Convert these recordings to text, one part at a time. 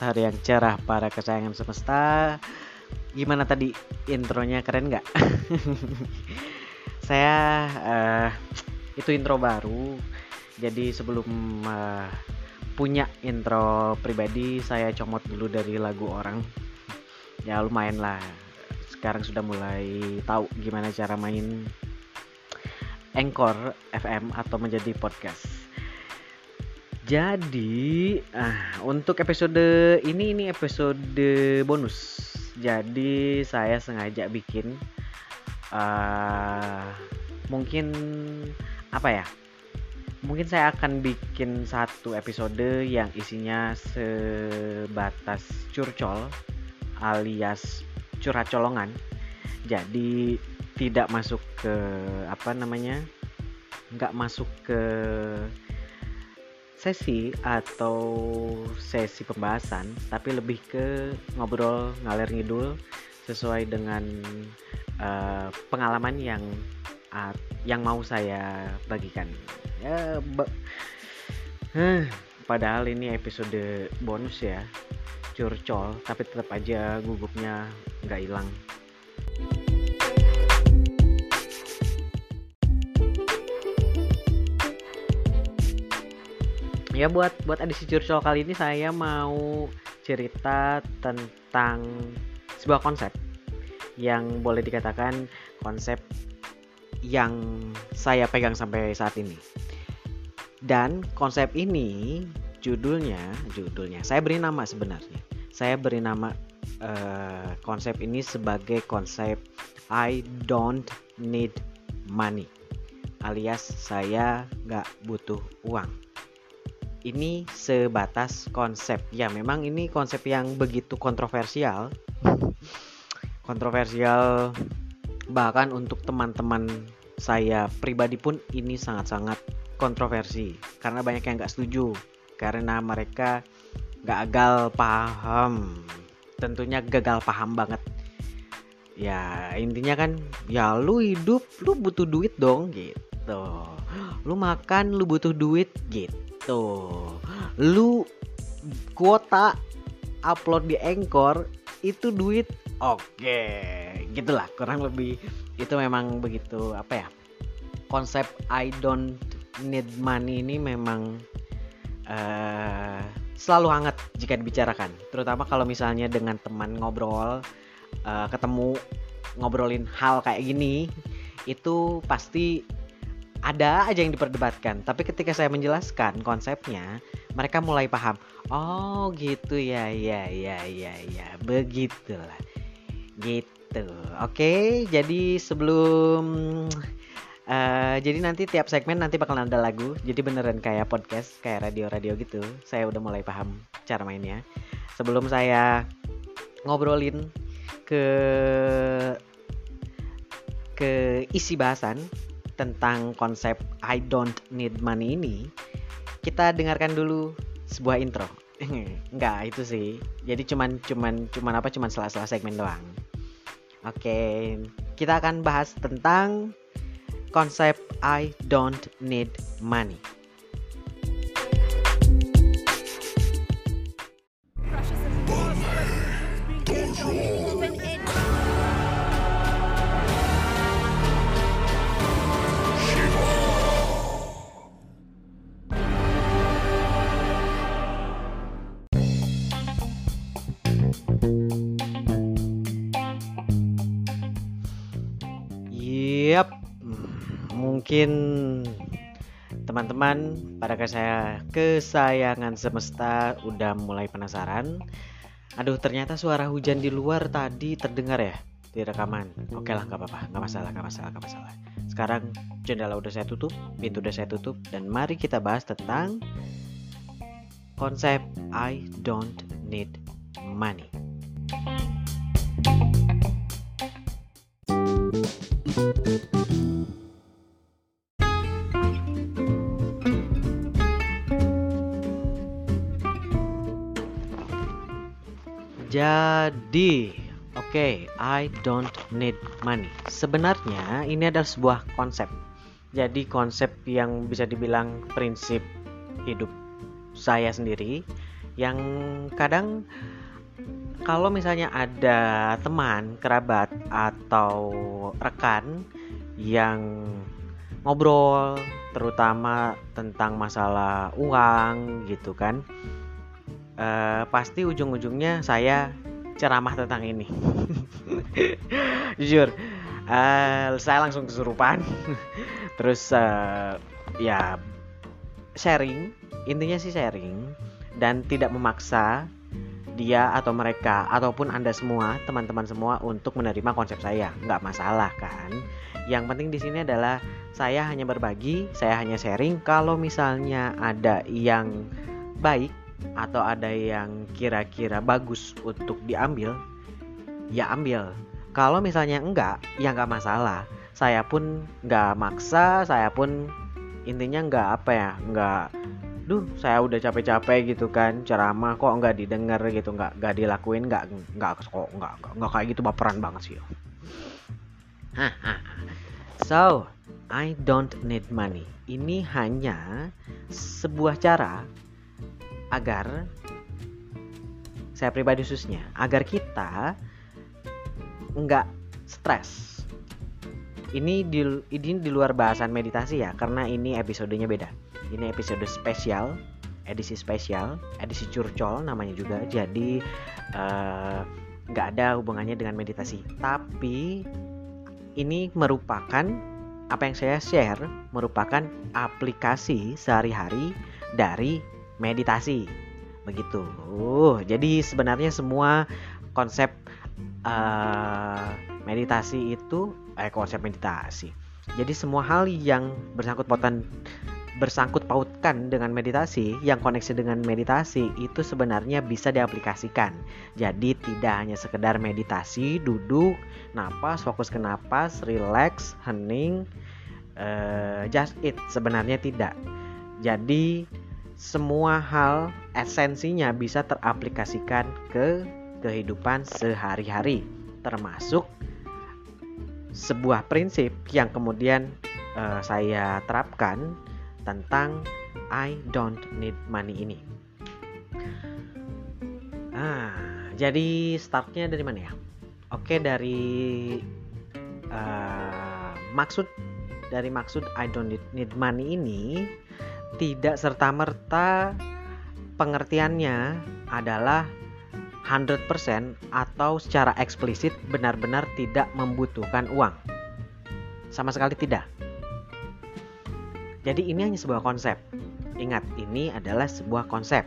Selamat hari yang cerah para kesayangan semesta. Gimana tadi intronya keren nggak? Saya uh, itu intro baru. Jadi sebelum uh, punya intro pribadi, saya comot dulu dari lagu orang. Ya lumayan lah. Sekarang sudah mulai tahu gimana cara main Anchor FM atau menjadi podcast jadi, ah, untuk episode ini ini episode bonus. Jadi saya sengaja bikin uh, mungkin apa ya? Mungkin saya akan bikin satu episode yang isinya sebatas curcol alias curhat colongan. Jadi tidak masuk ke apa namanya? nggak masuk ke sesi atau sesi pembahasan tapi lebih ke ngobrol ngalir ngidul sesuai dengan uh, pengalaman yang uh, yang mau saya bagikan. Ya ba huh, padahal ini episode bonus ya curcol tapi tetap aja gugupnya nggak hilang ya buat buat edisi curcol kali ini saya mau cerita tentang sebuah konsep yang boleh dikatakan konsep yang saya pegang sampai saat ini. Dan konsep ini judulnya, judulnya saya beri nama sebenarnya. Saya beri nama uh, konsep ini sebagai konsep I don't need money, alias saya nggak butuh uang ini sebatas konsep. Ya, memang ini konsep yang begitu kontroversial. kontroversial bahkan untuk teman-teman saya pribadi pun ini sangat-sangat kontroversi. Karena banyak yang nggak setuju. Karena mereka gagal paham. Tentunya gagal paham banget. Ya intinya kan ya lu hidup lu butuh duit dong gitu. Lu makan lu butuh duit gitu gitu lu kuota upload di Anchor itu duit. Oke okay. gitulah kurang lebih. Itu memang begitu apa ya konsep I don't need money ini memang uh, selalu hangat jika dibicarakan. Terutama kalau misalnya dengan teman ngobrol uh, ketemu ngobrolin hal kayak gini itu pasti ada aja yang diperdebatkan tapi ketika saya menjelaskan konsepnya mereka mulai paham. Oh gitu. Ya ya ya ya ya. Begitulah. Gitu. Oke jadi sebelum uh, jadi nanti tiap segmen nanti bakal ada lagu. Jadi beneran kayak podcast kayak radio-radio gitu. Saya udah mulai paham cara mainnya. Sebelum saya ngobrolin ke ke isi bahasan tentang konsep I don't need money ini, kita dengarkan dulu sebuah intro. Enggak, itu sih. Jadi cuman cuman cuman apa cuman salah-salah segmen doang. Oke, kita akan bahas tentang konsep I don't need money. Mungkin teman-teman pada saya kesayangan semesta udah mulai penasaran. Aduh ternyata suara hujan di luar tadi terdengar ya di rekaman. Oke lah nggak apa-apa. Nggak masalah nggak masalah nggak masalah. Sekarang jendela udah saya tutup pintu udah saya tutup dan mari kita bahas tentang konsep I don't need money Jadi, oke, okay, I don't need money. Sebenarnya ini adalah sebuah konsep. Jadi konsep yang bisa dibilang prinsip hidup saya sendiri yang kadang kalau misalnya ada teman, kerabat atau rekan yang ngobrol terutama tentang masalah uang gitu kan uh, pasti ujung-ujungnya saya ceramah tentang ini. Jujur uh, saya langsung kesurupan. Terus uh, ya sharing intinya sih sharing dan tidak memaksa dia atau mereka ataupun anda semua teman-teman semua untuk menerima konsep saya. Nggak masalah kan? Yang penting di sini adalah saya hanya berbagi saya hanya sharing. Kalau misalnya ada yang baik atau ada yang kira-kira bagus untuk diambil ya ambil. Kalau misalnya enggak ya nggak masalah. Saya pun nggak maksa saya pun intinya nggak apa ya nggak duh saya udah capek-capek gitu kan ceramah kok nggak didengar gitu nggak nggak dilakuin nggak nggak kok nggak nggak kayak gitu baperan banget sih. So I don't need money. Ini hanya sebuah cara agar saya pribadi khususnya agar kita nggak stres. Ini di ini di luar bahasan meditasi ya karena ini episodenya beda. Ini episode spesial edisi spesial edisi curcol namanya juga. Jadi eh, nggak uh, ada hubungannya dengan meditasi. Tapi ini merupakan apa yang saya share merupakan aplikasi sehari-hari dari meditasi begitu uh, jadi sebenarnya semua konsep uh, meditasi itu eh konsep meditasi jadi semua hal yang bersangkut pautan bersangkut pautkan dengan meditasi, yang koneksi dengan meditasi itu sebenarnya bisa diaplikasikan. Jadi tidak hanya sekedar meditasi, duduk, napas, fokus ke napas, relax, hening, uh, just it. Sebenarnya tidak. Jadi semua hal esensinya bisa teraplikasikan ke kehidupan sehari-hari, termasuk sebuah prinsip yang kemudian uh, saya terapkan tentang I don't need money ini. Ah, jadi startnya dari mana ya? Oke dari uh, maksud dari maksud I don't need money ini tidak serta merta pengertiannya adalah 100% atau secara eksplisit benar-benar tidak membutuhkan uang. Sama sekali tidak. Jadi ini hanya sebuah konsep. Ingat, ini adalah sebuah konsep.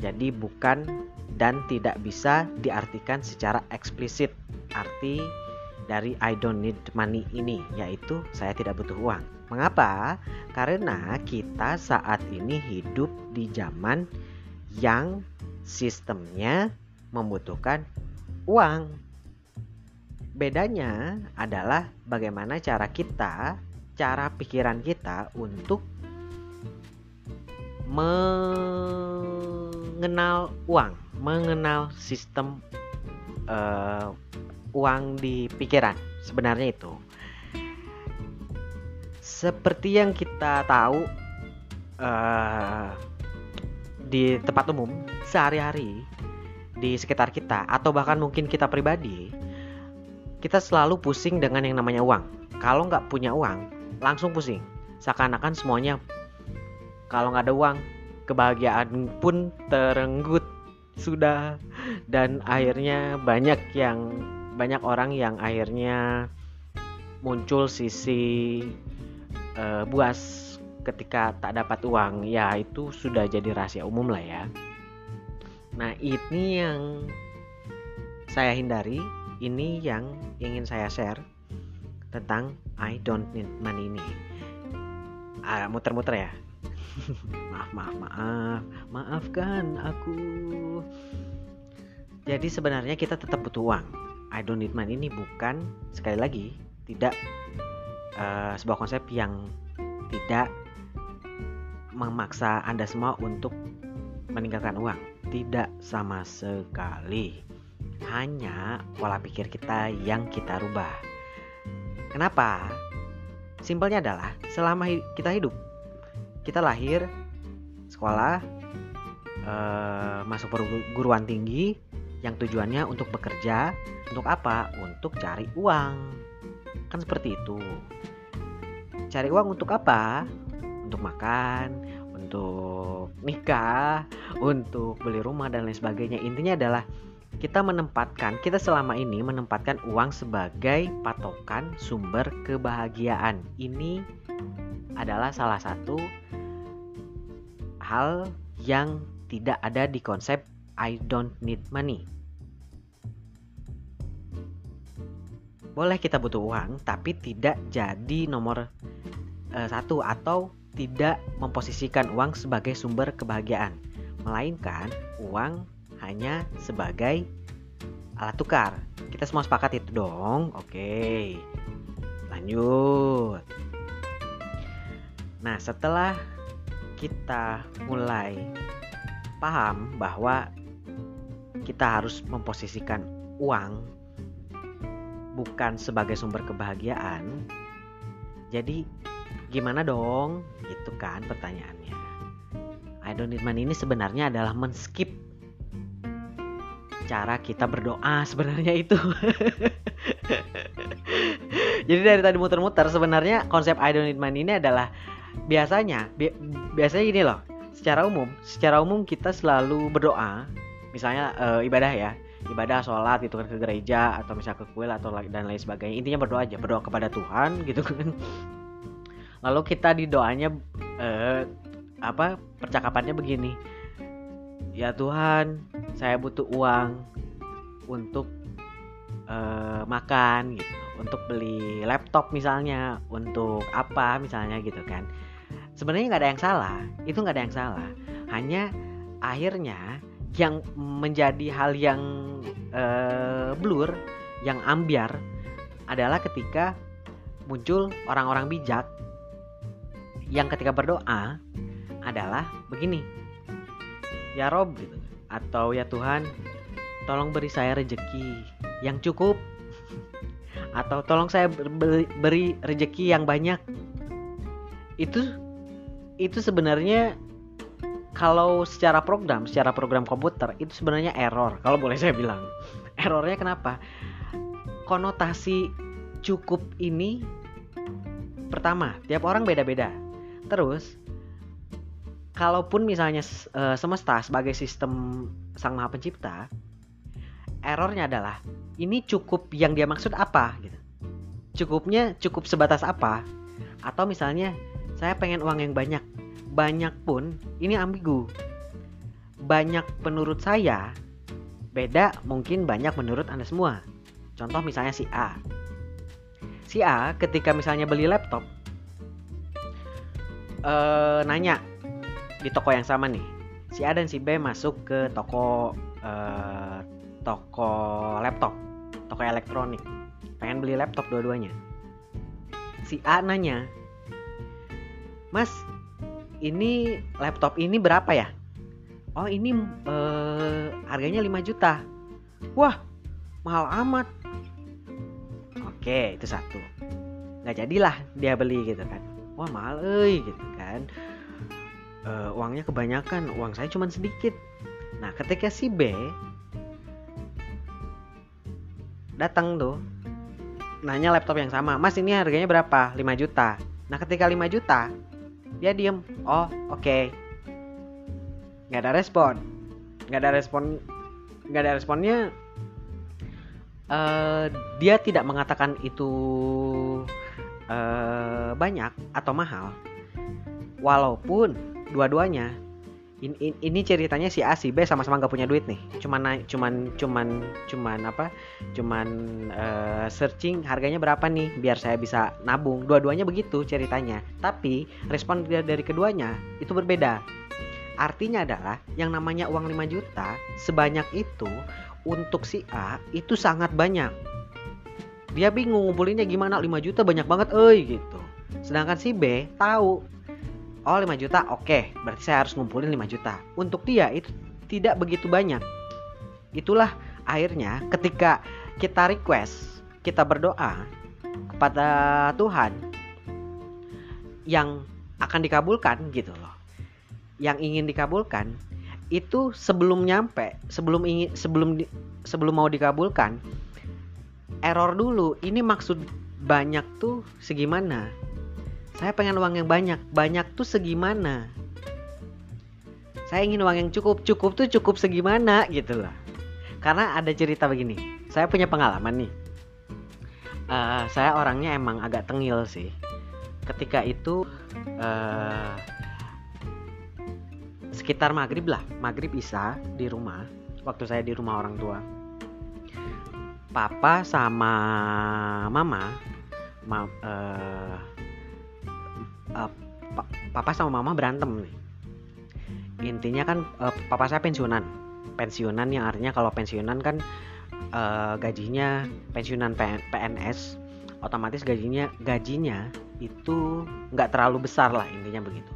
Jadi bukan dan tidak bisa diartikan secara eksplisit. Arti dari I don't need money ini yaitu saya tidak butuh uang. Mengapa? Karena kita saat ini hidup di zaman yang sistemnya membutuhkan uang. Bedanya adalah bagaimana cara kita cara pikiran kita untuk mengenal uang, mengenal sistem uh, uang di pikiran. Sebenarnya itu. Seperti yang kita tahu uh, di tempat umum sehari-hari di sekitar kita atau bahkan mungkin kita pribadi, kita selalu pusing dengan yang namanya uang. Kalau nggak punya uang, langsung pusing. Seakan-akan semuanya kalau nggak ada uang kebahagiaan pun terenggut. Sudah. Dan akhirnya banyak yang banyak orang yang akhirnya muncul sisi uh, buas ketika tak dapat uang ya itu sudah jadi rahasia umum lah ya nah ini yang saya hindari ini yang ingin saya share tentang I don't need money ini. Ah, muter-muter ya. maaf, maaf, maaf. Maafkan aku. Jadi sebenarnya kita tetap butuh uang. I don't need money ini bukan sekali lagi tidak uh, sebuah konsep yang tidak memaksa Anda semua untuk meninggalkan uang. Tidak sama sekali. Hanya pola pikir kita yang kita rubah Kenapa? Simpelnya adalah selama kita hidup, kita lahir, sekolah, uh, masuk perguruan tinggi yang tujuannya untuk bekerja untuk apa untuk cari uang kan seperti itu. Cari uang untuk apa? Untuk makan untuk nikah untuk beli rumah dan lain sebagainya. Intinya adalah kita menempatkan kita selama ini menempatkan uang sebagai patokan sumber kebahagiaan. Ini adalah salah satu hal yang tidak ada di konsep I don't need money. Boleh kita butuh uang, tapi tidak jadi nomor uh, satu atau tidak memposisikan uang sebagai sumber kebahagiaan, melainkan uang hanya sebagai alat tukar. Kita semua sepakat itu dong. Oke. Lanjut. Nah, setelah kita mulai paham bahwa kita harus memposisikan uang bukan sebagai sumber kebahagiaan. Jadi gimana dong? Gitu kan pertanyaannya. I don't need money ini sebenarnya adalah men-skip cara kita berdoa sebenarnya itu. Jadi dari tadi muter-muter sebenarnya konsep I don't need money ini adalah biasanya bi biasanya gini loh secara umum secara umum kita selalu berdoa misalnya uh, ibadah ya ibadah sholat gitu kan ke gereja atau misalnya ke kuil atau dan lain sebagainya. Intinya berdoa aja berdoa kepada Tuhan gitu kan. Lalu kita di doanya uh, apa percakapannya begini. Ya Tuhan saya butuh uang untuk uh, makan gitu. Untuk beli laptop misalnya untuk apa misalnya gitu kan. Sebenarnya nggak ada yang salah itu nggak ada yang salah. Hanya akhirnya yang menjadi hal yang uh, blur yang ambiar adalah ketika muncul orang-orang bijak yang ketika berdoa adalah begini ya Rob gitu atau ya Tuhan tolong beri saya rejeki yang cukup atau tolong saya beri, beri rejeki yang banyak. Itu itu sebenarnya kalau secara program secara program komputer itu sebenarnya error. Kalau boleh saya bilang errornya kenapa? Konotasi cukup ini pertama tiap orang beda-beda. Terus kalaupun misalnya uh, semesta sebagai sistem sang maha pencipta errornya adalah ini cukup yang dia maksud apa gitu. Cukupnya cukup sebatas apa? Atau misalnya saya pengen uang yang banyak banyak pun ini ambigu banyak menurut saya beda mungkin banyak menurut anda semua contoh misalnya si A si A ketika misalnya beli laptop uh, nanya di toko yang sama nih si A dan si B masuk ke toko uh, toko laptop, toko elektronik. Pengen beli laptop dua-duanya. Si A nanya, Mas, ini laptop ini berapa ya? Oh ini uh, harganya 5 juta. Wah, mahal amat. Oke, itu satu. Nggak jadilah dia beli gitu kan. Wah mahal eh gitu kan. Uh, uangnya kebanyakan, uang saya cuma sedikit. Nah, ketika si B datang tuh nanya laptop yang sama mas ini harganya berapa 5 juta nah ketika 5 juta dia diem. Oh oke. Okay. nggak ada respon. Nggak ada respon nggak ada responnya uh, dia tidak mengatakan itu uh, banyak atau mahal. Walaupun dua-duanya in, in, ini ceritanya si A si B sama-sama nggak punya duit nih. Cuman cuman cuman cuman apa? Cuman uh, searching harganya berapa nih biar saya bisa nabung. Dua-duanya begitu ceritanya. Tapi respon dari keduanya itu berbeda. Artinya adalah yang namanya uang 5 juta sebanyak itu untuk si A itu sangat banyak. Dia bingung ngumpulinnya gimana? 5 juta banyak banget eh gitu. Sedangkan si B tahu oh 5 juta? Oke okay, berarti saya harus ngumpulin 5 juta. Untuk dia itu tidak begitu banyak. Itulah akhirnya ketika kita request kita berdoa kepada Tuhan yang akan dikabulkan gitu loh. Yang ingin dikabulkan itu sebelum nyampe sebelum ingin sebelum sebelum mau dikabulkan error dulu. Ini maksud banyak tuh segimana saya pengen uang yang banyak. Banyak tuh segimana? Saya ingin uang yang cukup. Cukup tuh cukup segimana gitu loh. Karena ada cerita begini. Saya punya pengalaman nih. Uh, saya orangnya emang agak tengil sih. Ketika itu uh, sekitar maghrib lah. Maghrib isa di rumah. Waktu saya di rumah orang tua. Papa sama mama ma uh, pa papa sama mama berantem nih. Intinya kan uh, papa saya pensiunan. Pensiunan yang artinya kalau pensiunan kan uh, gajinya pensiunan PNS otomatis gajinya gajinya itu nggak terlalu besar lah intinya begitu.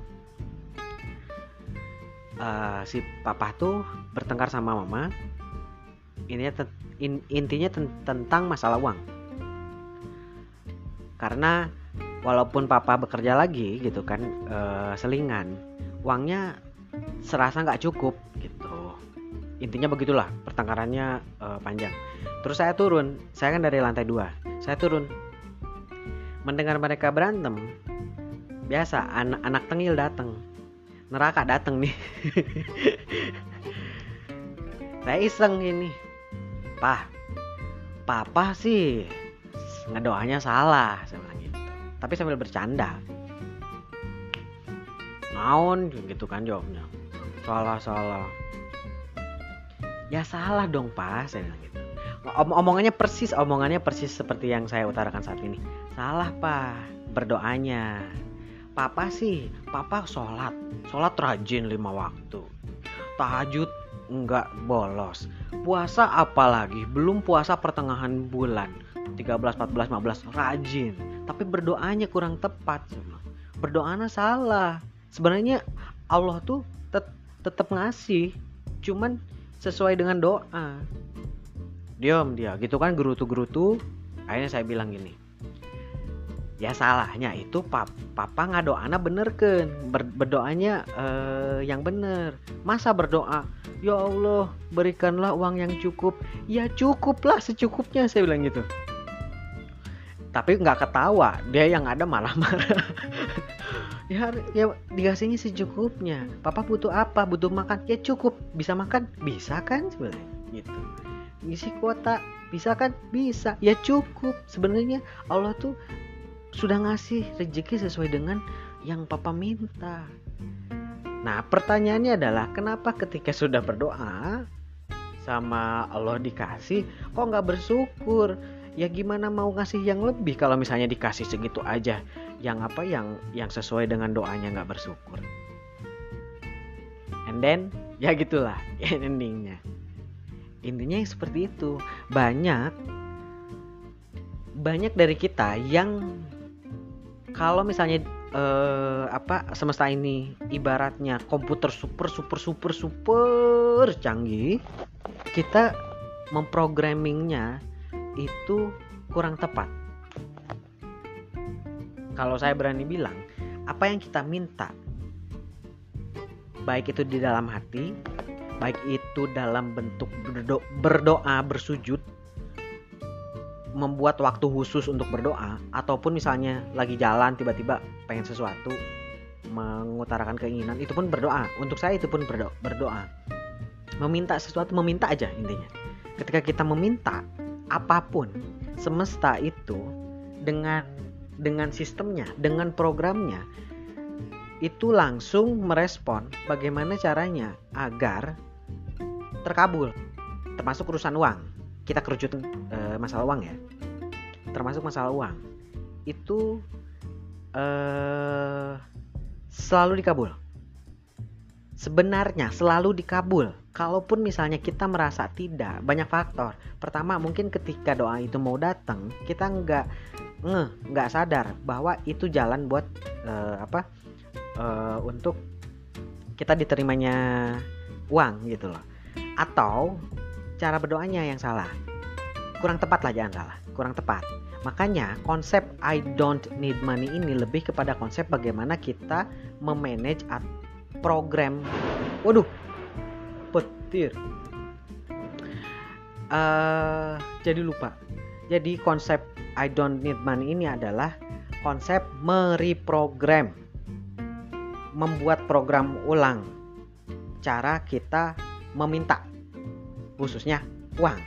Uh, si papa tuh bertengkar sama mama. Intinya in, intinya ten, tentang masalah uang. Karena walaupun papa bekerja lagi gitu kan uh, selingan uangnya serasa nggak cukup gitu. Intinya begitulah pertengkarannya uh, panjang. Terus saya turun saya kan dari lantai dua saya turun. Mendengar mereka berantem biasa anak anak tengil datang neraka datang nih. Saya iseng ini. Pah papa sih ngedoanya salah saya bilang gitu tapi sambil bercanda. Naon gitu kan jawabnya. Salah salah ya salah dong pak saya bilang gitu. Om omongannya persis omongannya persis seperti yang saya utarakan saat ini. Salah pak berdoanya. Papa sih papa sholat. Sholat rajin lima waktu. Tahajud nggak bolos. Puasa apalagi? Belum puasa pertengahan bulan. 13 14 15 rajin tapi berdoanya kurang tepat berdoanya salah. Sebenarnya Allah tuh tet tetap ngasih cuman sesuai dengan doa. Diam dia. Gitu kan gerutu-gerutu akhirnya saya bilang gini ya salahnya itu pap papa ngadoana bener kan Ber berdoanya uh, yang bener. Masa berdoa? Ya Allah berikanlah uang yang cukup. Ya cukup lah secukupnya saya bilang gitu tapi nggak ketawa dia yang ada malah marah ya ya dikasihnya secukupnya. Papa butuh apa? Butuh makan? Ya cukup. Bisa makan? Bisa kan sebenarnya? Gitu. Ngisi kuota? Bisa kan? Bisa. Ya cukup. Sebenarnya Allah tuh sudah ngasih rezeki sesuai dengan yang papa minta. Nah pertanyaannya adalah kenapa ketika sudah berdoa sama Allah dikasih kok nggak bersyukur ya gimana mau ngasih yang lebih kalau misalnya dikasih segitu aja? Yang apa? Yang yang sesuai dengan doanya nggak bersyukur. And then ya gitulah endingnya. Intinya yang seperti itu. Banyak banyak dari kita yang kalau misalnya eh, apa semesta ini ibaratnya komputer super super super super canggih kita memprogrammingnya itu kurang tepat. Kalau saya berani bilang apa yang kita minta baik itu di dalam hati baik itu dalam bentuk berdo berdoa bersujud membuat waktu khusus untuk berdoa ataupun misalnya lagi jalan tiba-tiba pengen sesuatu mengutarakan keinginan itu pun berdoa. Untuk saya itu pun berdoa, berdoa. Meminta sesuatu meminta aja intinya. Ketika kita meminta apa pun semesta itu dengan dengan sistemnya dengan programnya itu langsung merespon bagaimana caranya agar terkabul termasuk urusan uang. Kita kerucut e, masalah uang ya. Termasuk masalah uang. Itu e, selalu dikabul. Sebenarnya selalu dikabul kalaupun misalnya kita merasa tidak banyak faktor. Pertama mungkin ketika doa itu mau datang kita nggak nge nggak sadar bahwa itu jalan buat uh, apa uh, untuk kita diterimanya uang gitu loh. Atau cara berdoanya yang salah. Kurang tepat lah jangan salah. Kurang tepat. Makanya konsep I don't need money ini lebih kepada konsep bagaimana kita memanage program. Waduh petir. Uh, jadi lupa. Jadi konsep I don't need money ini adalah konsep mereprogram membuat program ulang cara kita meminta khususnya uang.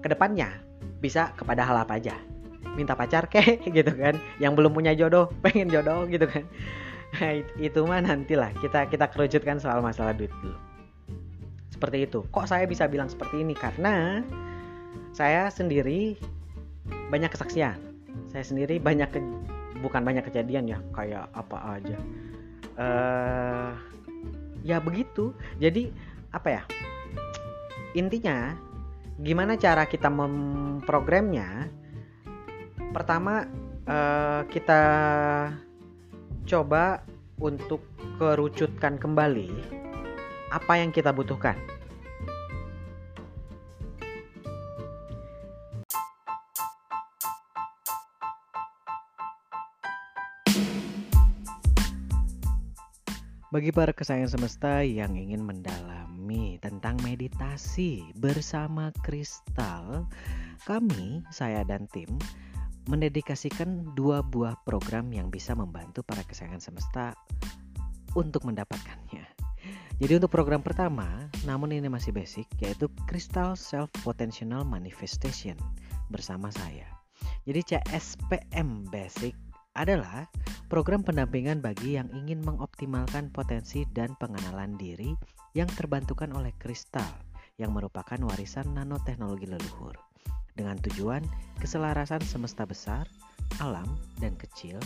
Ke depannya bisa kepada hal apa aja. Minta pacar kek gitu kan. Yang belum punya jodoh pengen jodoh gitu kan. Nah, itu mah nantilah kita kita kerucutkan soal masalah duit dulu seperti itu. Kok saya bisa bilang seperti ini? Karena saya sendiri banyak kesaksian. Saya sendiri banyak ke, bukan banyak kejadian ya kayak apa aja. Uh, ya begitu. Jadi apa ya? Intinya gimana cara kita memprogramnya? Pertama uh, kita coba untuk kerucutkan kembali apa yang kita butuhkan. Bagi para kesayangan semesta yang ingin mendalami tentang meditasi bersama kristal, kami, saya dan tim mendedikasikan dua buah program yang bisa membantu para kesayangan semesta untuk mendapatkannya. Jadi untuk program pertama, namun ini masih basic, yaitu Crystal Self Potential Manifestation bersama saya. Jadi CSPM Basic adalah program pendampingan bagi yang ingin mengoptimalkan potensi dan pengenalan diri yang terbantukan oleh kristal yang merupakan warisan nanoteknologi leluhur dengan tujuan keselarasan semesta besar, alam, dan kecil,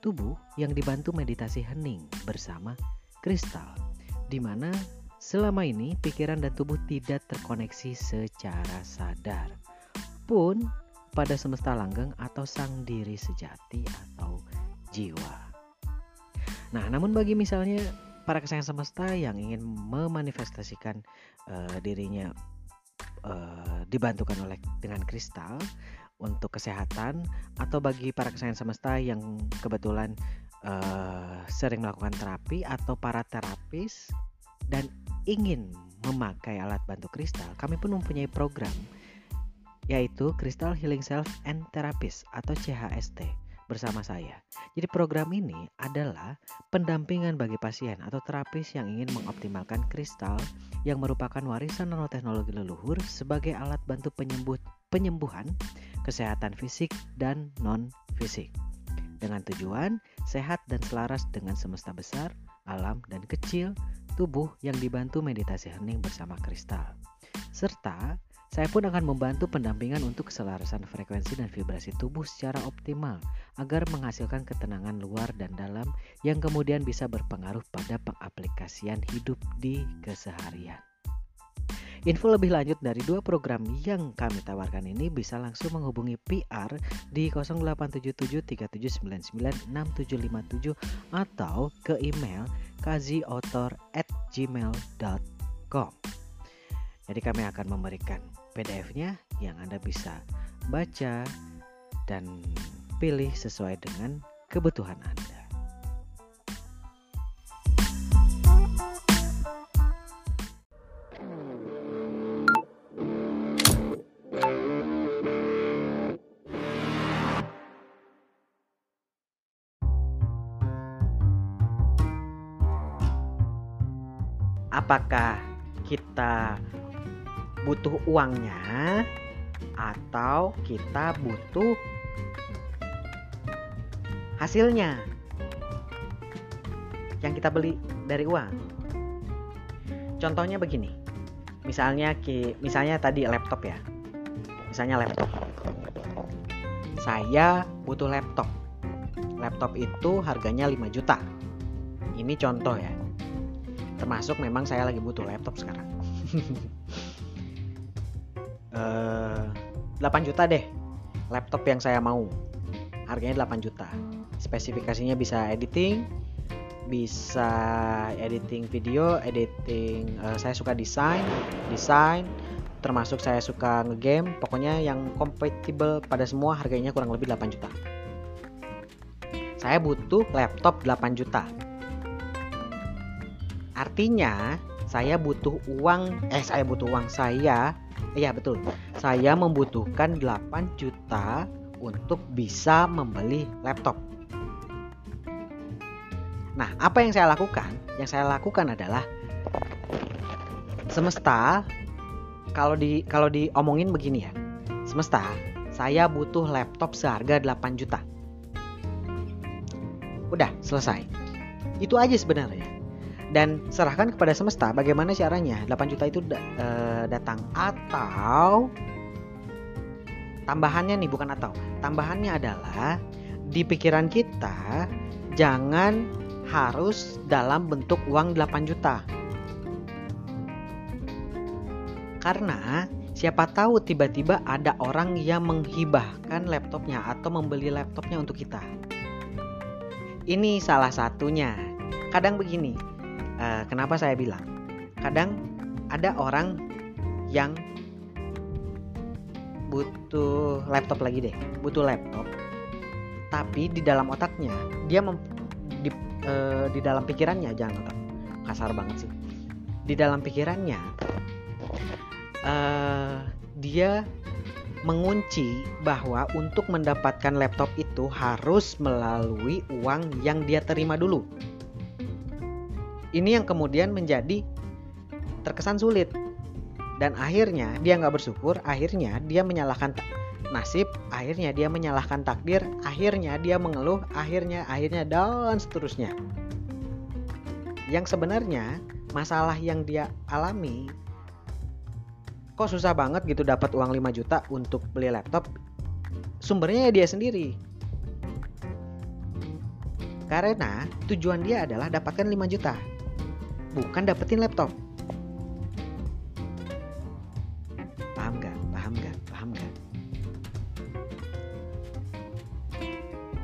tubuh yang dibantu meditasi hening bersama kristal, di mana selama ini pikiran dan tubuh tidak terkoneksi secara sadar, pun pada semesta langgeng atau sang diri sejati atau jiwa. Nah, namun bagi misalnya para kesayangan semesta yang ingin memanifestasikan uh, dirinya uh, dibantukan oleh dengan kristal untuk kesehatan atau bagi para kesayangan semesta yang kebetulan uh, sering melakukan terapi atau para terapis dan ingin memakai alat bantu kristal, kami pun mempunyai program yaitu Crystal Healing Self and Therapist atau CHST bersama saya. Jadi program ini adalah pendampingan bagi pasien atau terapis yang ingin mengoptimalkan kristal yang merupakan warisan nanoteknologi leluhur sebagai alat bantu penyembuh, penyembuhan kesehatan fisik dan non-fisik. Dengan tujuan sehat dan selaras dengan semesta besar, alam dan kecil, tubuh yang dibantu meditasi hening bersama kristal. Serta saya pun akan membantu pendampingan untuk keselarasan frekuensi dan vibrasi tubuh secara optimal agar menghasilkan ketenangan luar dan dalam yang kemudian bisa berpengaruh pada pengaplikasian hidup di keseharian. Info lebih lanjut dari dua program yang kami tawarkan ini bisa langsung menghubungi PR di 087737996757 atau ke email kaziotor@gmail.com. Jadi kami akan memberikan PDF-nya yang Anda bisa baca dan pilih sesuai dengan kebutuhan Anda. Apakah kita butuh uangnya atau kita butuh hasilnya yang kita beli dari uang. Contohnya begini. Misalnya misalnya tadi laptop ya. Misalnya laptop. Saya butuh laptop. Laptop itu harganya 5 juta. Ini contoh ya. Termasuk memang saya lagi butuh laptop sekarang. 8 eh, juta deh laptop yang saya mau. Harganya 8 juta. Spesifikasinya bisa editing bisa editing video editing uh, saya suka desain desain termasuk saya suka ngegame. Pokoknya yang compatible pada semua harganya kurang lebih 8 juta. Saya butuh laptop 8 juta. Artinya saya butuh uang eh saya butuh uang saya iya betul. Saya membutuhkan 8 juta untuk bisa membeli laptop. Nah apa yang saya lakukan? Yang saya lakukan adalah semesta kalau di kalau diomongin begini ya semesta saya butuh laptop seharga 8 juta. Udah selesai. Itu aja sebenarnya dan serahkan kepada semesta bagaimana caranya 8 juta itu uh, datang. Atau tambahannya nih bukan atau. Tambahannya adalah di pikiran kita jangan harus dalam bentuk uang 8 juta. Karena siapa tahu tiba-tiba ada orang yang menghibahkan laptopnya atau membeli laptopnya untuk kita. Ini salah satunya. Kadang begini uh, kenapa saya bilang? Kadang ada orang yang butuh laptop lagi deh butuh laptop tapi di dalam otaknya dia mem, di, uh, di dalam pikirannya jangan otak kasar banget sih. Di dalam pikirannya uh, dia mengunci bahwa untuk mendapatkan laptop itu harus melalui uang yang dia terima dulu ini yang kemudian menjadi terkesan sulit. Dan akhirnya dia nggak bersyukur akhirnya dia menyalahkan nasib akhirnya dia menyalahkan takdir akhirnya dia mengeluh akhirnya akhirnya dan seterusnya. Yang sebenarnya masalah yang dia alami kok susah banget gitu dapat uang 5 juta untuk beli laptop? Sumbernya ya dia sendiri. Karena tujuan dia adalah dapatkan 5 juta bukan dapetin laptop. Paham gak? Paham gak? Paham gak?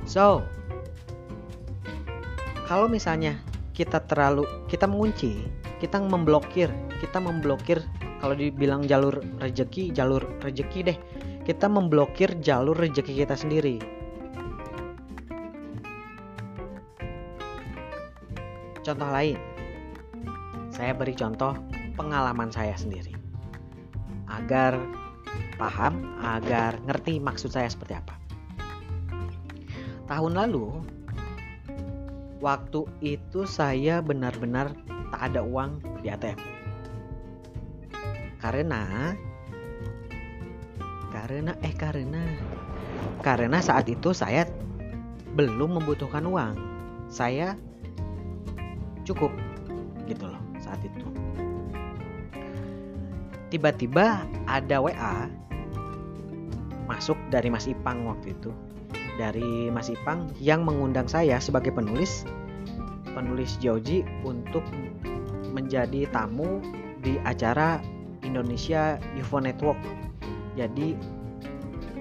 So, kalau misalnya kita terlalu kita mengunci, kita memblokir, kita memblokir kalau dibilang jalur rejeki, jalur rejeki deh. Kita memblokir jalur rejeki kita sendiri. Contoh lain, saya beri contoh pengalaman saya sendiri. Agar paham, agar ngerti maksud saya seperti apa. Tahun lalu, waktu itu saya benar-benar tak ada uang di ATM. Karena karena eh karena karena saat itu saya belum membutuhkan uang. Saya cukup gitu loh saat itu. Tiba-tiba ada WA masuk dari Mas Ipang waktu itu. Dari Mas Ipang yang mengundang saya sebagai penulis penulis Joji untuk menjadi tamu di acara Indonesia UFO Network. Jadi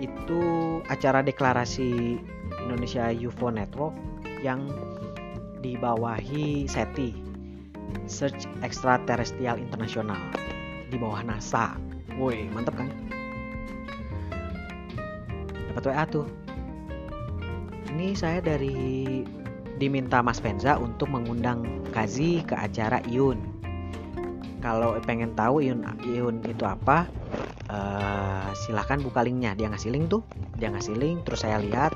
itu acara deklarasi Indonesia UFO Network yang dibawahi SETI Search Extraterrestrial Internasional di bawah NASA. Woi, mantep kan? Dapat WA tuh. Ini saya dari diminta Mas Penza untuk mengundang Kazi ke acara Iun. Kalau pengen tahu Iun Iun itu apa, uh, silahkan buka linknya. Dia ngasih link tuh, dia ngasih link, terus saya lihat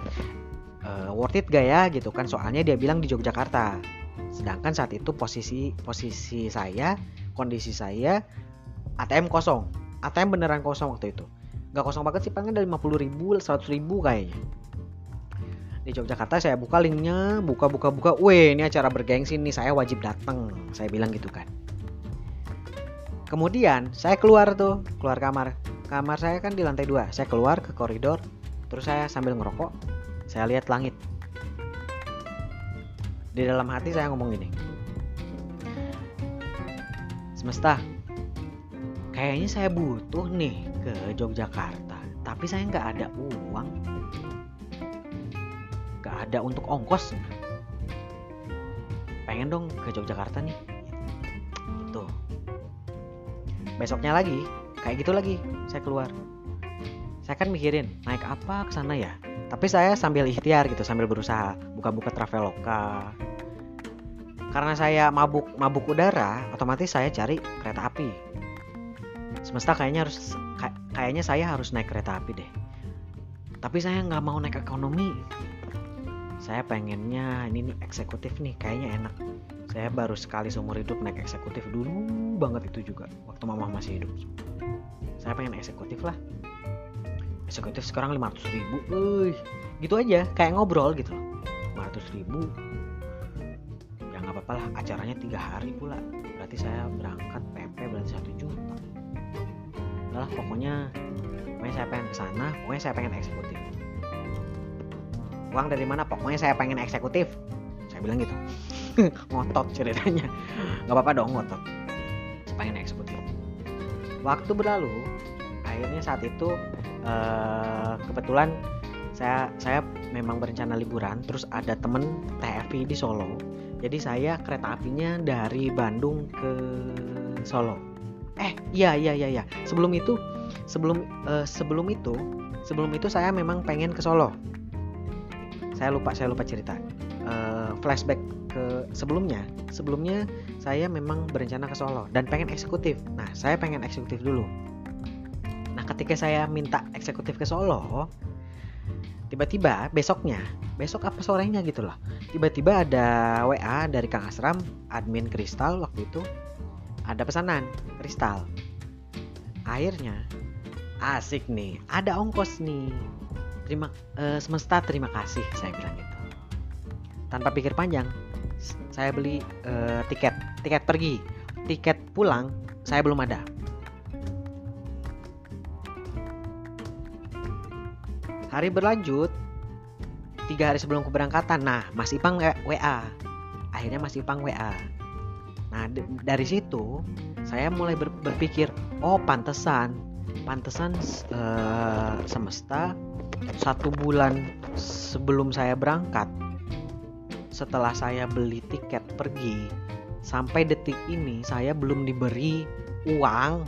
uh, worth it gak ya gitu kan? Soalnya dia bilang di Yogyakarta sedangkan saat itu posisi posisi saya kondisi saya ATM kosong. ATM beneran kosong waktu itu. Nggak kosong banget sih paling dari 50 ribu 100 ribu kayaknya. Di Yogyakarta saya buka linknya buka buka buka. Weh ini acara bergengsi nih saya wajib datang saya bilang gitu kan. Kemudian saya keluar tuh keluar kamar. Kamar saya kan di lantai dua. Saya keluar ke koridor terus saya sambil ngerokok saya lihat langit di dalam hati saya ngomong gini. Semesta kayaknya saya butuh nih ke Yogyakarta tapi saya nggak ada uang. Nggak ada untuk ongkos. Pengen dong ke Yogyakarta nih. Itu besoknya lagi kayak gitu lagi saya keluar. Saya kan mikirin naik apa ke sana ya tapi saya sambil ikhtiar gitu sambil berusaha buka-buka traveloka. Karena saya mabuk mabuk udara otomatis saya cari kereta api. Semesta kayaknya harus kayaknya saya harus naik kereta api deh. Tapi saya nggak mau naik ekonomi. Saya pengennya ini nih eksekutif nih kayaknya enak. Saya baru sekali seumur hidup naik eksekutif. Dulu banget itu juga waktu mama masih hidup. Saya pengen eksekutif lah eksekutif sekarang 500 ribu Uy, gitu aja kayak ngobrol gitu. 500 ribu. Ya nggak apa-apa lah acaranya tiga hari pula. Berarti saya berangkat PP berarti satu juta. Lah pokoknya pokoknya saya pengen ke sana pokoknya saya pengen eksekutif. Uang dari mana? Pokoknya saya pengen eksekutif. Saya bilang gitu. Ngotot ceritanya. Nggak apa-apa dong ngotot. Pengen eksekutif. Waktu berlalu akhirnya saat itu uh, kebetulan saya saya memang berencana liburan terus ada temen TFI di Solo. Jadi saya kereta apinya dari Bandung ke Solo. Eh iya iya iya iya. Sebelum itu sebelum uh, sebelum itu sebelum itu saya memang pengen ke Solo. Saya lupa saya lupa cerita. Uh, flashback ke sebelumnya. Sebelumnya saya memang berencana ke Solo dan pengen eksekutif. Nah saya pengen eksekutif dulu ketika saya minta eksekutif ke Solo tiba-tiba besoknya besok apa sorenya gitu loh tiba-tiba ada WA dari Kang Asram admin Kristal waktu itu ada pesanan Kristal. Akhirnya asik nih ada ongkos nih. Terima uh, semesta terima kasih saya bilang gitu. Tanpa pikir panjang saya beli uh, tiket tiket pergi. Tiket pulang saya belum ada Hari berlanjut, tiga hari sebelum keberangkatan, nah Mas Ipang WA. Akhirnya Mas Ipang WA. Nah dari situ saya mulai ber berpikir, oh pantesan, pantesan uh, semesta satu bulan sebelum saya berangkat, setelah saya beli tiket pergi, sampai detik ini saya belum diberi uang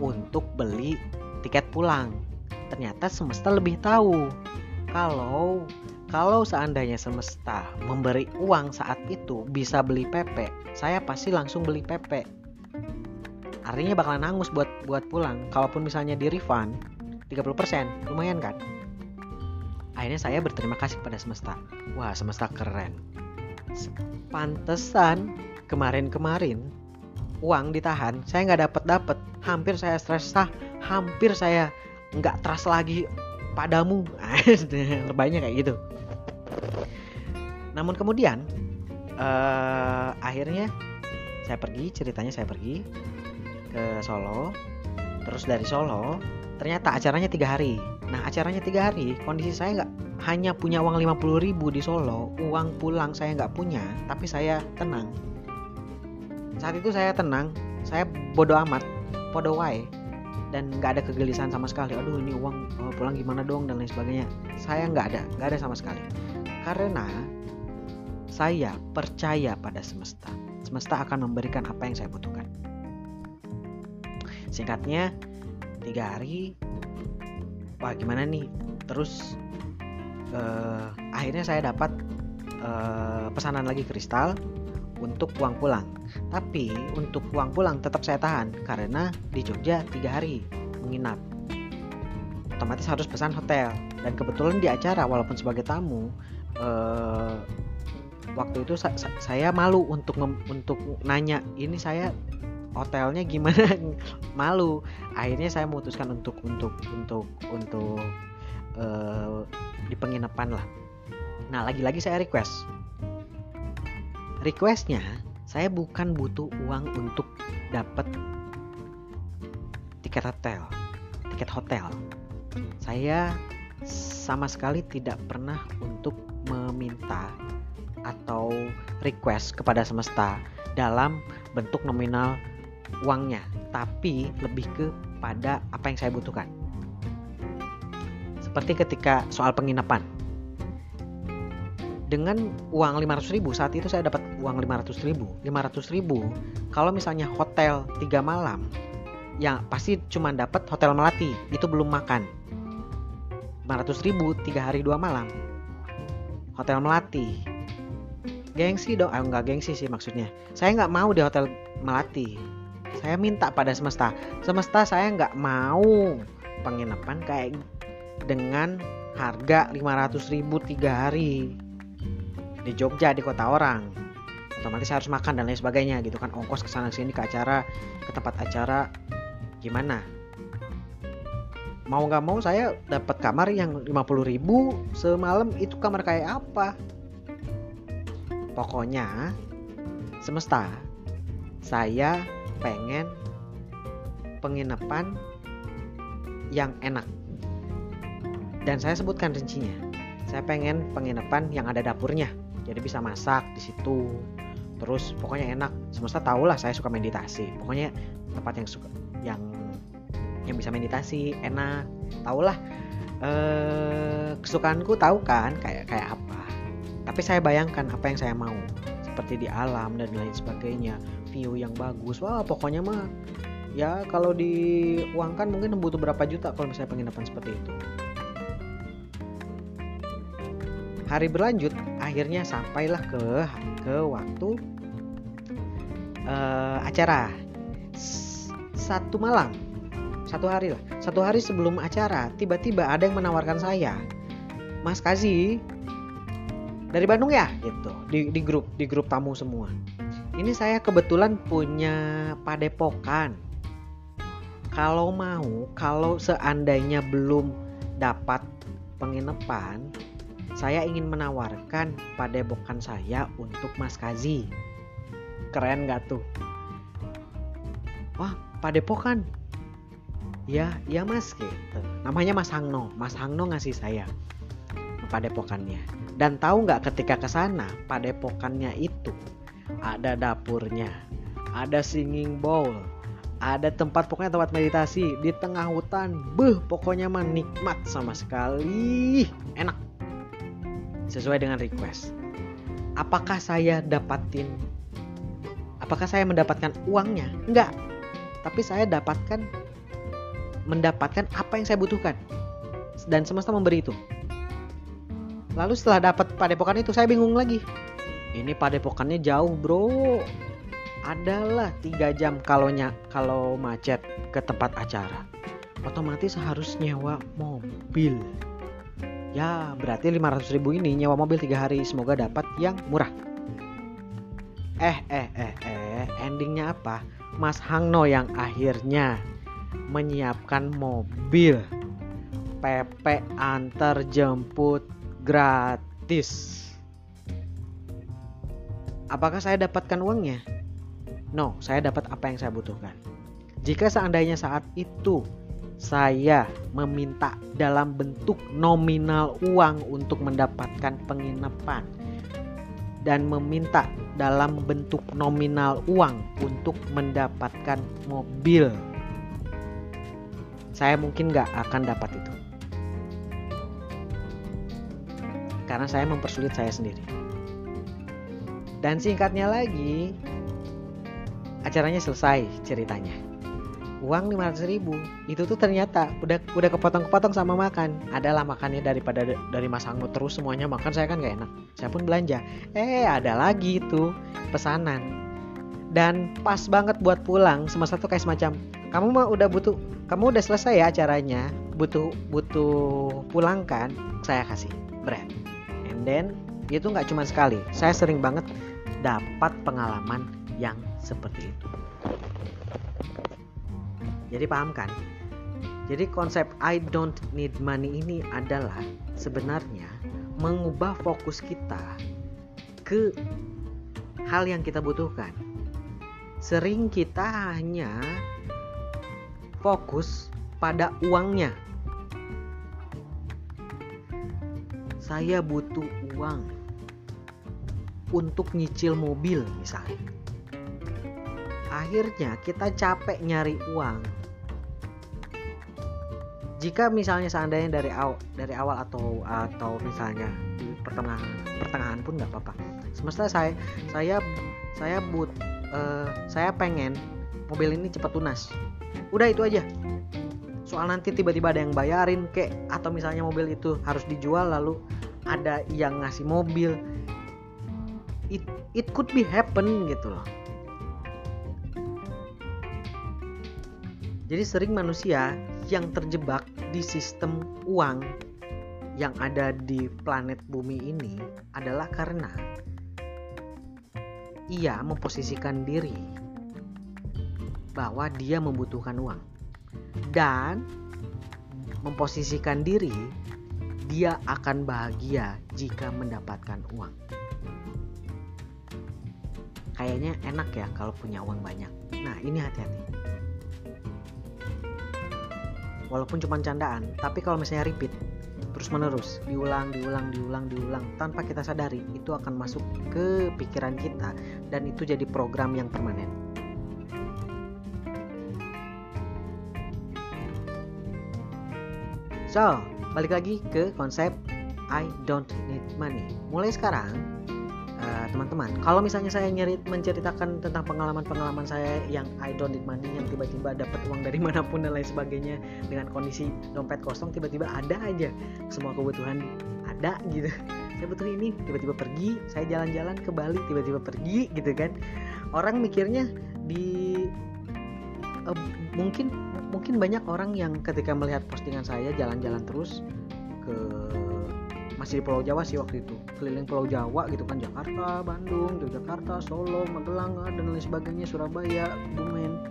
untuk beli tiket pulang ternyata semesta lebih tahu kalau kalau seandainya semesta memberi uang saat itu bisa beli PP, saya pasti langsung beli PP. Artinya bakalan hangus buat buat pulang. Kalaupun misalnya di refund 30%, lumayan kan? Akhirnya saya berterima kasih pada semesta. Wah, semesta keren. Pantesan kemarin-kemarin uang ditahan, saya nggak dapat dapat. Hampir saya stres, hampir saya nggak trust lagi padamu. Lebaynya kayak gitu. Namun kemudian uh, akhirnya saya pergi ceritanya saya pergi ke Solo. Terus dari Solo ternyata acaranya tiga hari. Nah acaranya tiga hari kondisi saya nggak hanya punya uang 50 ribu di Solo uang pulang saya nggak punya tapi saya tenang. Saat itu saya tenang saya bodoh amat bodoh wae dan nggak ada kegelisahan sama sekali. Aduh ini uang oh, pulang gimana dong dan lain sebagainya. Saya nggak ada nggak ada sama sekali. Karena saya percaya pada semesta. Semesta akan memberikan apa yang saya butuhkan. Singkatnya tiga hari wah gimana nih? Terus uh, akhirnya saya dapat uh, pesanan lagi kristal untuk uang pulang. Tapi untuk uang pulang tetap saya tahan karena di Jogja tiga hari menginap. Otomatis harus pesan hotel dan kebetulan di acara walaupun sebagai tamu eh, waktu itu sa saya malu untuk untuk nanya ini saya hotelnya gimana malu akhirnya saya memutuskan untuk untuk untuk untuk uh, di penginapan lah nah lagi-lagi saya request requestnya saya bukan butuh uang untuk dapat tiket hotel tiket hotel. Saya sama sekali tidak pernah untuk meminta atau request kepada semesta dalam bentuk nominal uangnya tapi lebih kepada apa yang saya butuhkan. Seperti ketika soal penginapan dengan uang 500 ribu saat itu saya dapat uang 500 ribu 500 ribu. Kalau misalnya hotel 3 malam ya pasti cuma dapat hotel melati itu belum makan. 500 ribu 3 hari 2 malam hotel melati. Gengsi dong ah nggak gengsi sih maksudnya. Saya nggak mau di hotel melati. Saya minta pada semesta. Semesta saya nggak mau penginapan kayak dengan harga 500 ribu tiga hari di Jogja di kota orang. Otomatis harus makan dan lain sebagainya gitu kan. Ongkos ke sana sini ke acara ke tempat acara gimana? Mau nggak mau saya dapat kamar yang 50 ribu semalam. Itu kamar kayak apa? Pokoknya semesta saya pengen penginapan yang enak. Dan saya sebutkan rincinya. Saya pengen penginapan yang ada dapurnya jadi bisa masak di situ. Terus pokoknya enak. Semesta tahu lah saya suka meditasi. Pokoknya tempat yang suka yang yang bisa meditasi enak. Tahulah eh, kesukaanku tahu kan kayak kayak apa. Tapi saya bayangkan apa yang saya mau. Seperti di alam dan lain sebagainya. View yang bagus. Wah pokoknya mah ya kalau diuangkan mungkin butuh berapa juta kalau misalnya penginapan seperti itu. Hari berlanjut akhirnya sampailah ke ke waktu uh, acara. Satu malam satu hari lah. Satu hari sebelum acara tiba-tiba ada yang menawarkan saya Mas Kazi dari Bandung ya? Gitu. Di, di grup di grup tamu semua. Ini saya kebetulan punya padepokan. Kalau mau kalau seandainya belum dapat penginapan saya ingin menawarkan padepokan saya untuk Mas Kazi. Keren gak tuh? Wah padepokan ya ya mas gitu. Namanya mas Hangno. Mas Hangno ngasih saya padepokannya dan tahu nggak ketika ke sana padepokannya itu ada dapurnya ada singing bowl ada tempat pokoknya tempat meditasi di tengah hutan. Beh pokoknya mah nikmat sama sekali. Enak sesuai dengan request apakah saya dapatin apakah saya mendapatkan uangnya enggak tapi saya dapatkan mendapatkan apa yang saya butuhkan dan semesta memberi itu. Lalu setelah dapat padepokan itu saya bingung lagi. Ini padepokannya jauh bro. Adalah tiga jam kalau kalau macet ke tempat acara. Otomatis harus nyewa mobil. Ya berarti 500 ribu ini nyewa mobil tiga hari semoga dapat yang murah. Eh eh eh eh endingnya apa? Mas Hangno yang akhirnya menyiapkan mobil PP antar jemput gratis. Apakah saya dapatkan uangnya? No, saya dapat apa yang saya butuhkan. Jika seandainya saat itu saya meminta dalam bentuk nominal uang untuk mendapatkan penginapan dan meminta dalam bentuk nominal uang untuk mendapatkan mobil. Saya mungkin nggak akan dapat itu. Karena saya mempersulit saya sendiri. Dan singkatnya lagi acaranya selesai ceritanya uang 500 ribu. Itu tuh ternyata udah udah kepotong-kepotong sama makan. Adalah makannya daripada dari Mas Anggo terus semuanya makan saya kan gak enak. Saya pun belanja. Eh ada lagi itu pesanan. Dan pas banget buat pulang semasa tuh kayak semacam kamu mah udah butuh kamu udah selesai ya acaranya butuh butuh pulang kan? Saya kasih brand and then itu nggak cuma sekali. Saya sering banget dapat pengalaman yang seperti itu jadi paham kan jadi konsep I don't need money ini adalah sebenarnya mengubah fokus kita ke hal yang kita butuhkan sering kita hanya fokus pada uangnya. Saya butuh uang untuk nyicil mobil misalnya. Akhirnya kita capek nyari uang. Jika misalnya seandainya dari awal dari awal atau atau misalnya di pertengahan pertengahan pun nggak apa-apa. Semesta saya saya saya but uh, saya pengen mobil ini cepat tunas udah itu aja. Soal nanti tiba-tiba ada yang bayarin kek atau misalnya mobil itu harus dijual lalu ada yang ngasih mobil. It it could be happen gitu loh. Jadi sering manusia yang terjebak di sistem uang yang ada di planet bumi ini adalah karena ia memposisikan diri bahwa dia membutuhkan uang dan memposisikan diri dia akan bahagia jika mendapatkan uang. Kayaknya enak ya kalau punya uang banyak. Nah, ini hati-hati. Walaupun cuma candaan, tapi kalau misalnya repeat terus menerus, diulang, diulang, diulang, diulang tanpa kita sadari, itu akan masuk ke pikiran kita dan itu jadi program yang permanen. So, balik lagi ke konsep I don't need money. Mulai sekarang, uh, teman-teman, kalau misalnya saya nyerit menceritakan tentang pengalaman-pengalaman saya yang I don't need money, yang tiba-tiba dapat uang dari mana pun dan lain sebagainya dengan kondisi dompet kosong, tiba-tiba ada aja semua kebutuhan ada gitu. Saya butuh ini, tiba-tiba pergi. Saya jalan-jalan ke Bali, tiba-tiba pergi gitu kan. Orang mikirnya di uh, mungkin mungkin banyak orang yang ketika melihat postingan saya jalan-jalan terus ke masih di Pulau Jawa sih waktu itu. Keliling Pulau Jawa gitu kan Jakarta, Bandung, Yogyakarta, Solo, Magelang dan lain sebagainya Surabaya, Bumen.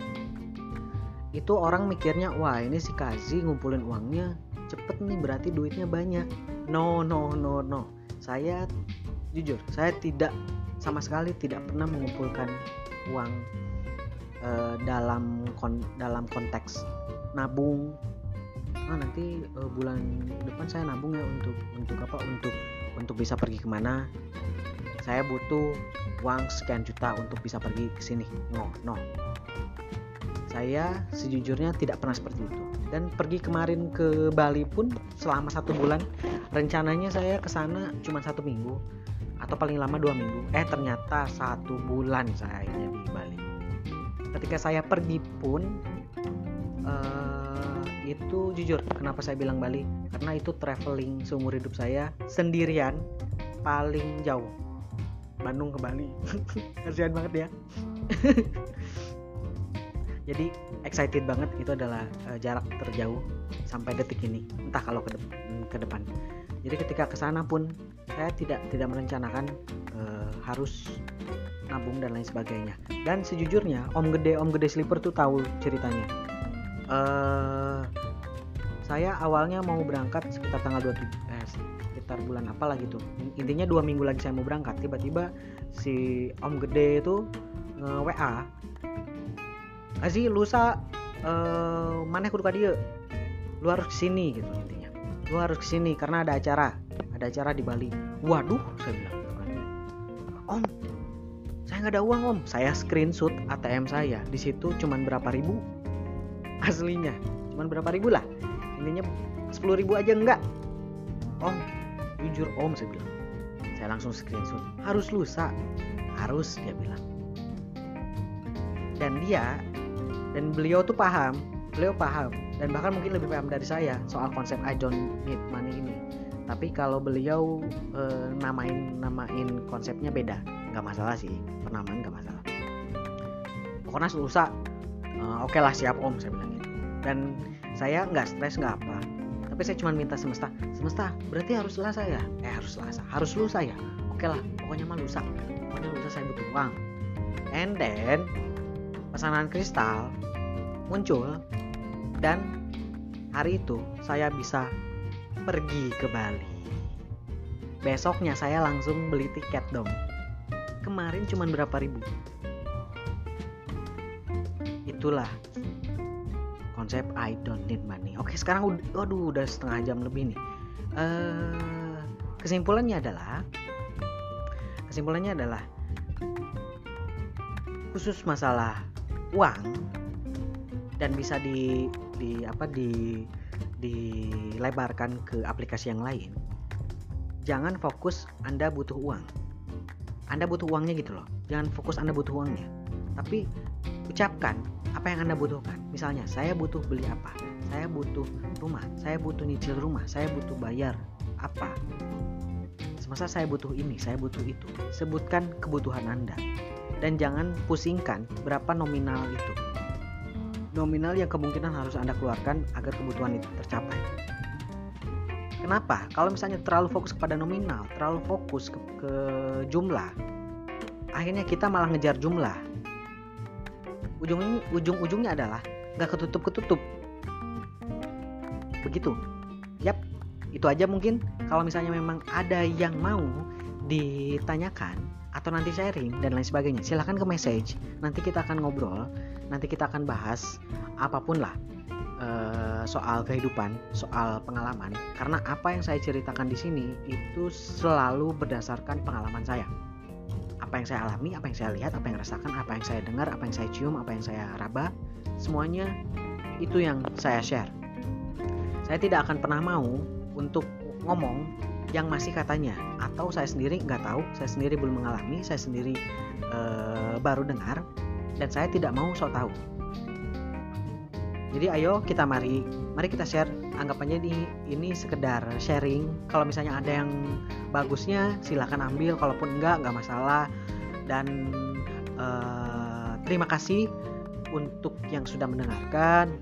Itu orang mikirnya wah ini si Kazi ngumpulin uangnya cepet nih berarti duitnya banyak. No no no no. Saya jujur saya tidak sama sekali tidak pernah mengumpulkan uang uh, dalam kon dalam konteks nabung ah nanti uh, bulan depan saya nabung ya untuk untuk apa untuk untuk bisa pergi ke mana saya butuh uang sekian juta untuk bisa pergi ke sini. No no. Saya sejujurnya tidak pernah seperti itu. Dan pergi kemarin ke Bali pun selama satu bulan rencananya saya ke sana cuma satu minggu atau paling lama dua minggu. Eh ternyata satu bulan saya di Bali. Ketika saya pergi pun uh, itu jujur kenapa saya bilang Bali? Karena itu traveling seumur hidup saya sendirian paling jauh. Bandung ke Bali. Kasihan banget ya. Jadi excited banget. Itu adalah uh, jarak terjauh sampai detik ini. Entah kalau ke, de ke depan. Jadi ketika ke sana pun saya tidak tidak merencanakan uh, harus nabung dan lain sebagainya. Dan sejujurnya om gede om gede sleeper tuh tahu ceritanya uh, saya awalnya mau berangkat sekitar tanggal 27 eh, sekitar bulan apa lah gitu. Intinya dua minggu lagi saya mau berangkat tiba-tiba si om gede itu nge WA kasih lusa uh, mana kudu dia lu harus ke sini gitu intinya. Lu harus ke sini karena ada acara ada acara di Bali. Waduh saya bilang om saya nggak ada uang om. Saya screenshot ATM saya. Di situ cuman berapa ribu aslinya. Cuman berapa ribu lah. Intinya 10 ribu aja enggak. Om jujur om saya bilang. Saya langsung screenshot. Harus lusa. Harus dia bilang. Dan dia dan beliau tuh paham. Beliau paham. Dan bahkan mungkin lebih paham dari saya soal konsep I don't need money ini. Tapi kalau beliau e, namain namain konsepnya beda. Nggak masalah sih. Penamaan nggak masalah. Pokoknya lusa uh, oke okay lah siap om saya bilang gitu. Dan saya nggak stres nggak apa. Tapi saya cuma minta semesta semesta berarti harus lusa ya eh harus lusa harus lusa ya oke lah pokoknya mah lusa. Pokoknya lusa saya butuh uang. And then pesanan kristal muncul dan hari itu saya bisa pergi ke Bali. Besoknya saya langsung beli tiket dong kemarin cuma berapa ribu itulah konsep I don't need money oke sekarang waduh udah setengah jam lebih nih uh, kesimpulannya adalah kesimpulannya adalah khusus masalah uang dan bisa di di apa di dilebarkan ke aplikasi yang lain jangan fokus Anda butuh uang anda butuh uangnya gitu loh. Jangan fokus Anda butuh uangnya. Tapi ucapkan apa yang Anda butuhkan. Misalnya, saya butuh beli apa? Saya butuh rumah, saya butuh nyicil rumah, saya butuh bayar apa? semesta saya butuh ini saya butuh itu. Sebutkan kebutuhan anda. Dan jangan pusingkan berapa nominal itu. Nominal yang kemungkinan harus anda keluarkan agar kebutuhan itu tercapai. Kenapa? Kalau misalnya terlalu fokus kepada nominal terlalu fokus ke, ke jumlah akhirnya kita malah ngejar jumlah ujung ujung ujungnya adalah nggak ketutup ketutup begitu. Yap itu aja mungkin. Kalau misalnya memang ada yang mau ditanyakan atau nanti sharing dan lain sebagainya silahkan ke message. Nanti kita akan ngobrol nanti kita akan bahas apa pun lah uh, soal kehidupan soal pengalaman. Karena apa yang saya ceritakan di sini itu selalu berdasarkan pengalaman saya apa yang saya alami, apa yang saya lihat, apa yang rasakan, apa yang saya dengar, apa yang saya cium, apa yang saya raba, semuanya itu yang saya share. Saya tidak akan pernah mau untuk ngomong yang masih katanya atau saya sendiri nggak tahu, saya sendiri belum mengalami, saya sendiri uh, baru dengar dan saya tidak mau sok tahu. Jadi ayo kita mari, mari kita share. Anggapannya di ini sekedar sharing. Kalau misalnya ada yang bagusnya silahkan ambil, kalaupun enggak enggak masalah. Dan uh, terima kasih untuk yang sudah mendengarkan.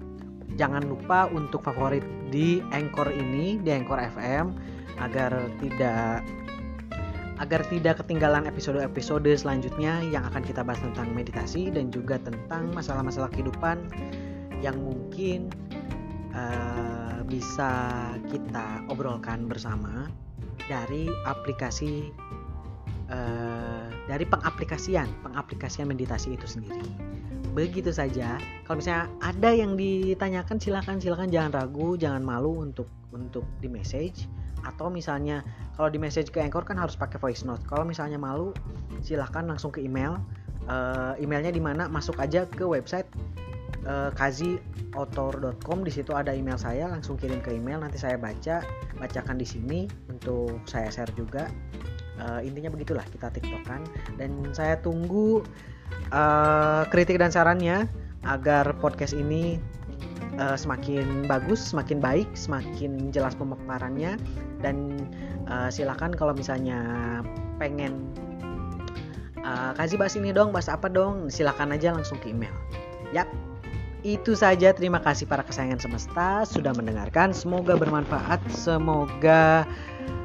Jangan lupa untuk favorit di Anchor ini, di Anchor FM agar tidak agar tidak ketinggalan episode-episode selanjutnya yang akan kita bahas tentang meditasi dan juga tentang masalah-masalah kehidupan yang mungkin uh, bisa kita obrolkan bersama dari aplikasi uh, dari pengaplikasian pengaplikasian meditasi itu sendiri. Begitu saja. Kalau misalnya ada yang ditanyakan silakan silakan. Jangan ragu jangan malu untuk untuk di message. Atau misalnya kalau di message ke Anchor kan harus pakai voice note. Kalau misalnya malu silahkan langsung ke email. Uh, emailnya di mana? Masuk aja ke website uh, di situ ada email saya langsung kirim ke email nanti saya baca bacakan di sini untuk saya share juga uh, intinya begitulah kita tiktokan dan saya tunggu uh, kritik dan sarannya agar podcast ini uh, semakin bagus, semakin baik, semakin jelas pemaparannya dan uh, silakan kalau misalnya pengen uh, kasih bahas ini dong, bahas apa dong, silakan aja langsung ke email. Yap. Itu saja, terima kasih para kesayangan semesta sudah mendengarkan. Semoga bermanfaat, semoga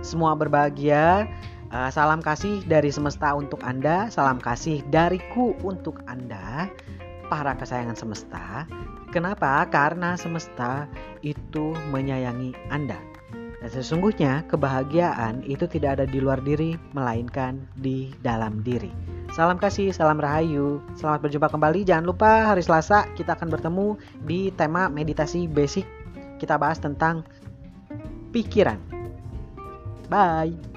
semua berbahagia. Uh, salam kasih dari semesta untuk Anda, salam kasih dariku untuk Anda, para kesayangan semesta. Kenapa? Karena semesta itu menyayangi Anda. Dan sesungguhnya kebahagiaan itu tidak ada di luar diri, melainkan di dalam diri. Salam kasih, salam rahayu. Selamat berjumpa kembali. Jangan lupa hari Selasa kita akan bertemu di tema meditasi basic. Kita bahas tentang pikiran. Bye.